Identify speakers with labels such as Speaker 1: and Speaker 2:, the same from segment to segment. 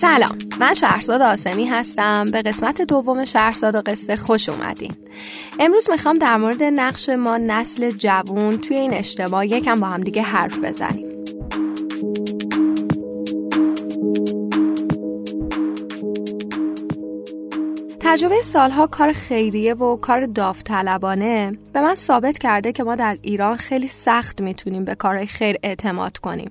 Speaker 1: سلام. من شهرزاد آسمی هستم. به قسمت دوم شهرزاد و قصه خوش اومدین. امروز می‌خوام در مورد نقش ما نسل جوون توی این اجتماع یکم با هم دیگه حرف بزنیم. تجربه سالها کار خیریه و کار داوطلبانه به من ثابت کرده که ما در ایران خیلی سخت می‌تونیم به کارهای خیر اعتماد کنیم.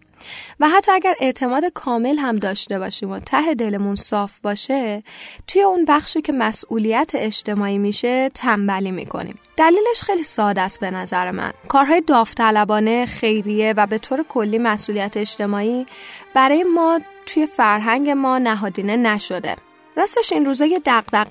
Speaker 1: و حتی اگر اعتماد کامل هم داشته باشیم و ته دلمون صاف باشه توی اون بخشی که مسئولیت اجتماعی میشه تنبلی می‌کنیم. دلیلش خیلی ساده است به نظر من. کارهای داوطلبانه خیریه و به طور کلی مسئولیت اجتماعی برای ما توی فرهنگ ما نهادینه نشده. راستش این روزا یه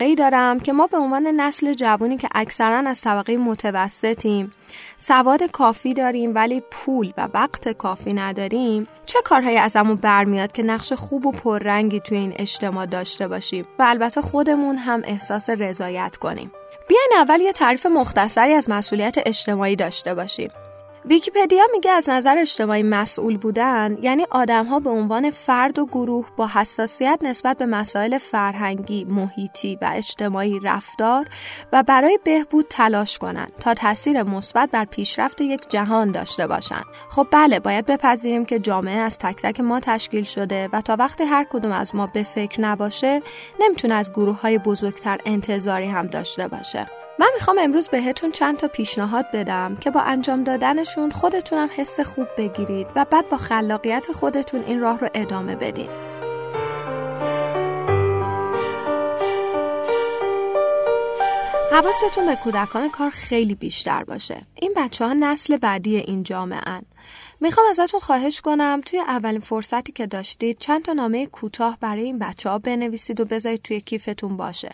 Speaker 1: ای دارم که ما به عنوان نسل جوانی که اکثرا از طبقه متوسطیم سواد کافی داریم ولی پول و وقت کافی نداریم چه کارهایی ازمون برمیاد که نقش خوب و پررنگی توی این اجتماع داشته باشیم و البته خودمون هم احساس رضایت کنیم. بیاین اول یه تعریف مختصری از مسئولیت اجتماعی داشته باشیم. ویکیپدیا میگه از نظر اجتماعی مسئول بودن یعنی آدم ها به عنوان فرد و گروه با حساسیت نسبت به مسائل فرهنگی، محیطی و اجتماعی رفتار و برای بهبود تلاش کنند تا تاثیر مثبت بر پیشرفت یک جهان داشته باشند. خب بله باید بپذیریم که جامعه از تک تک ما تشکیل شده و تا وقتی هر کدوم از ما به فکر نباشه نمی‌تونه از گروه های بزرگتر انتظاری هم داشته باشه. من می‌خوام امروز بهتون چند تا پیشنهاد بدم که با انجام دادنشون خودتونم حس خوب بگیرید و بعد با خلاقیت خودتون این راه رو ادامه بدین. حواستون به کودکان کار خیلی بیشتر باشه. این بچه ها نسل بعدی این جامعه می‌خوام ازتون خواهش کنم توی اولین فرصتی که داشتید چند تا نامه کوتاه برای این بچه ها بنویسید و بذارید توی کیفتون باشه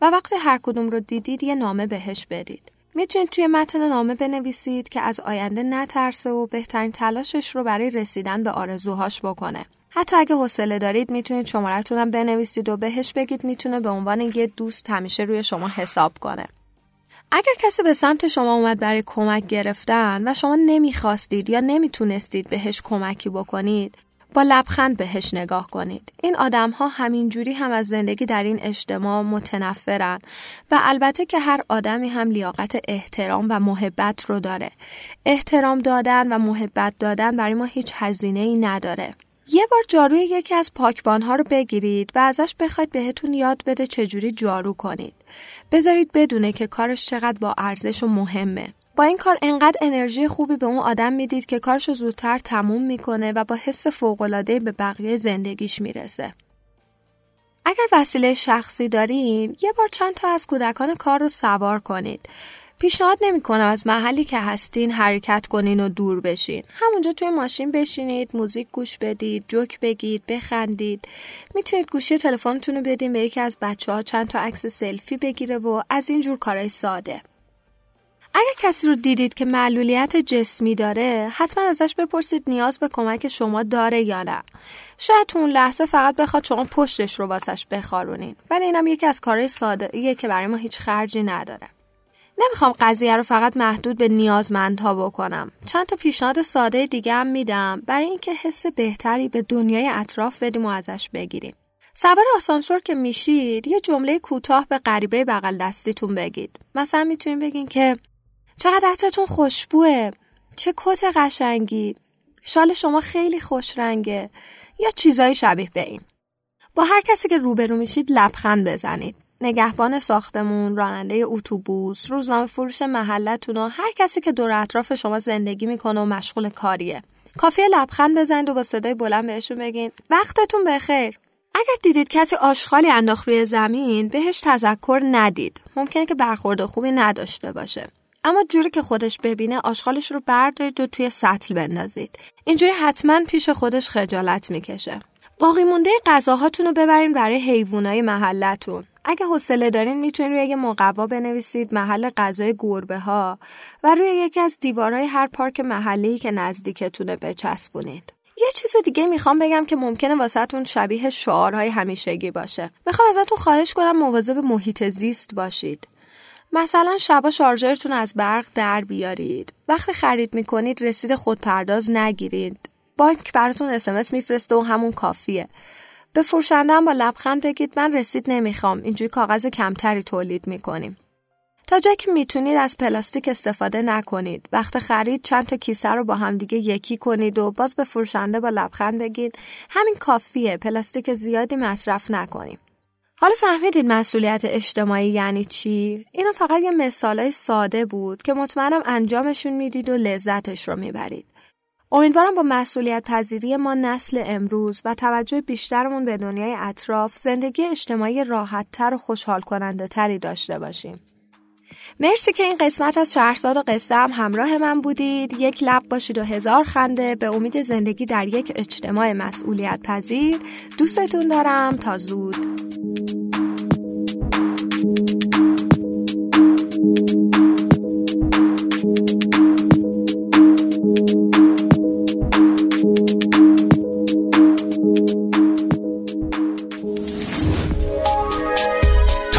Speaker 1: و وقتی هر کدوم رو دیدید یه نامه بهش بدید. می‌تونید توی متن نامه بنویسید که از آینده نترسه و بهترین تلاشش رو برای رسیدن به آرزوهاش بکنه. حتی اگه حوصله دارید می‌تونید شمارتونم بنویسید و بهش بگید می‌تونه به عنوان یه دوست همیشه روی شما حساب کنه. اگر کسی به سمت شما اومد برای کمک گرفتن و شما نمی‌خواستید یا نمی‌تونستید بهش کمکی بکنید با لبخند بهش نگاه کنید. این آدم ها همینجوری هم از زندگی در این اجتماع متنفرن و البته که هر آدمی هم لیاقت احترام و محبت رو داره. احترام دادن و محبت دادن برای ما هیچ هزینه ای نداره. یه بار جاروی یکی از پاکبان ها رو بگیرید و ازش بخواید بهتون یاد بده چجوری جارو کنید. بذارید بدونه که کارش چقدر با ارزش و مهمه. با این کار انقدر انرژی خوبی به اون آدم می‌دید که کارش رو زودتر تموم می‌کنه و با حس فوقالعاده به بقیه زندگیش می‌رسه. اگر وسیله شخصی دارین، یه بار چند تا از کودکان کار رو سوار کنید. پیشنهاد نمی کنم از محلی که هستین حرکت کنین و دور بشین. همونجا توی ماشین بشینید، موزیک گوش بدید، جوک بگید، بخندید. می‌تونید گوشی تلفنتون رو بدین به یکی از بچه ها چند تا عکس سلفی بگیره و از این جور کارهای ساده. اگر کسی رو دیدید که معلولیت جسمی داره حتما ازش بپرسید نیاز به کمک شما داره یا نه شاید تو اون لحظه فقط بخواد شما پشتش رو واسش بخارونین ولی اینم یکی از کارهای ساده ایه که برای ما هیچ خرجی نداره نمی‌خوام قضیه رو فقط محدود به نیازمندها بکنم. چند تا پیشنهاد ساده دیگه هم میدم برای اینکه حس بهتری به دنیای اطراف بدیم و ازش بگیریم. سوار آسانسور که میشید یه جمله کوتاه به غریبه بغل دستیتون بگید. مثلا می‌تونین بگین که چقدر عطرتون خوشبوه؟ چه کت قشنگی؟ شال شما خیلی خوش رنگه یا چیزایی شبیه به این. با هر کسی که روبرو میشید لبخند بزنید. نگهبان ساختمون، راننده اتوبوس، روزنامه فروش محلتون و هر کسی که دور اطراف شما زندگی می‌کنه و مشغول کاریه. کافیه لبخند بزنید و با صدای بلند بهشون بگین وقتتون بخیر. اگر دیدید کسی آشغالی انداخت روی زمین بهش تذکر ندید. ممکنه که برخورد خوبی نداشته باشه. اما جوری که خودش ببینه آشغالش رو بردارید و توی سطل بندازید. اینجوری حتما پیش خودش خجالت می‌کشه. باقی مونده غذاهاتون رو ببرین برای حیوانای محلتون. اگه حوصله دارین می‌تونین روی یه مقوا بنویسید محل غذای گربه ها و روی یکی از دیوارهای هر پارک محلی که نزدیکتونه بچسبونید. یه چیز دیگه می‌خوام بگم که ممکنه واسهتون شبیه شعارهای همیشگی باشه. می‌خوام ازتون خواهش کنم مواظب محیط زیست باشید. مثلا شبا شارژرتون از برق در بیارید. وقتی خرید می‌کنید رسید خودپرداز نگیرید. بانک براتون اسمس میفرسته و همون کافیه. به فروشنده با لبخند بگید من رسید نمی‌خوام اینجوری کاغذ کمتری تولید می‌کنیم تا جایی که می‌تونید از پلاستیک استفاده نکنید. وقت خرید چند تا کیسه رو با همدیگه یکی کنید و باز به فروشنده با لبخند بگید همین کافیه پلاستیک زیادی مصرف نکنیم. حالا فهمیدید مسئولیت اجتماعی یعنی چی؟ اینا فقط یه مثالای ساده بود که مطمئنم انجامشون می‌دید و لذتش رو می‌برید. امیدوارم با مسئولیت پذیری ما نسل امروز و توجه بیشترمون به دنیای اطراف زندگی اجتماعی راحتتر و خوشحال کننده تری داشته باشیم. مرسی که این قسمت از شهرزاد و قصه هم همراه من بودید. یک لب باشید و هزار خنده. به امید زندگی در یک اجتماع مسئولیت پذیر دوستتون دارم. تا زود.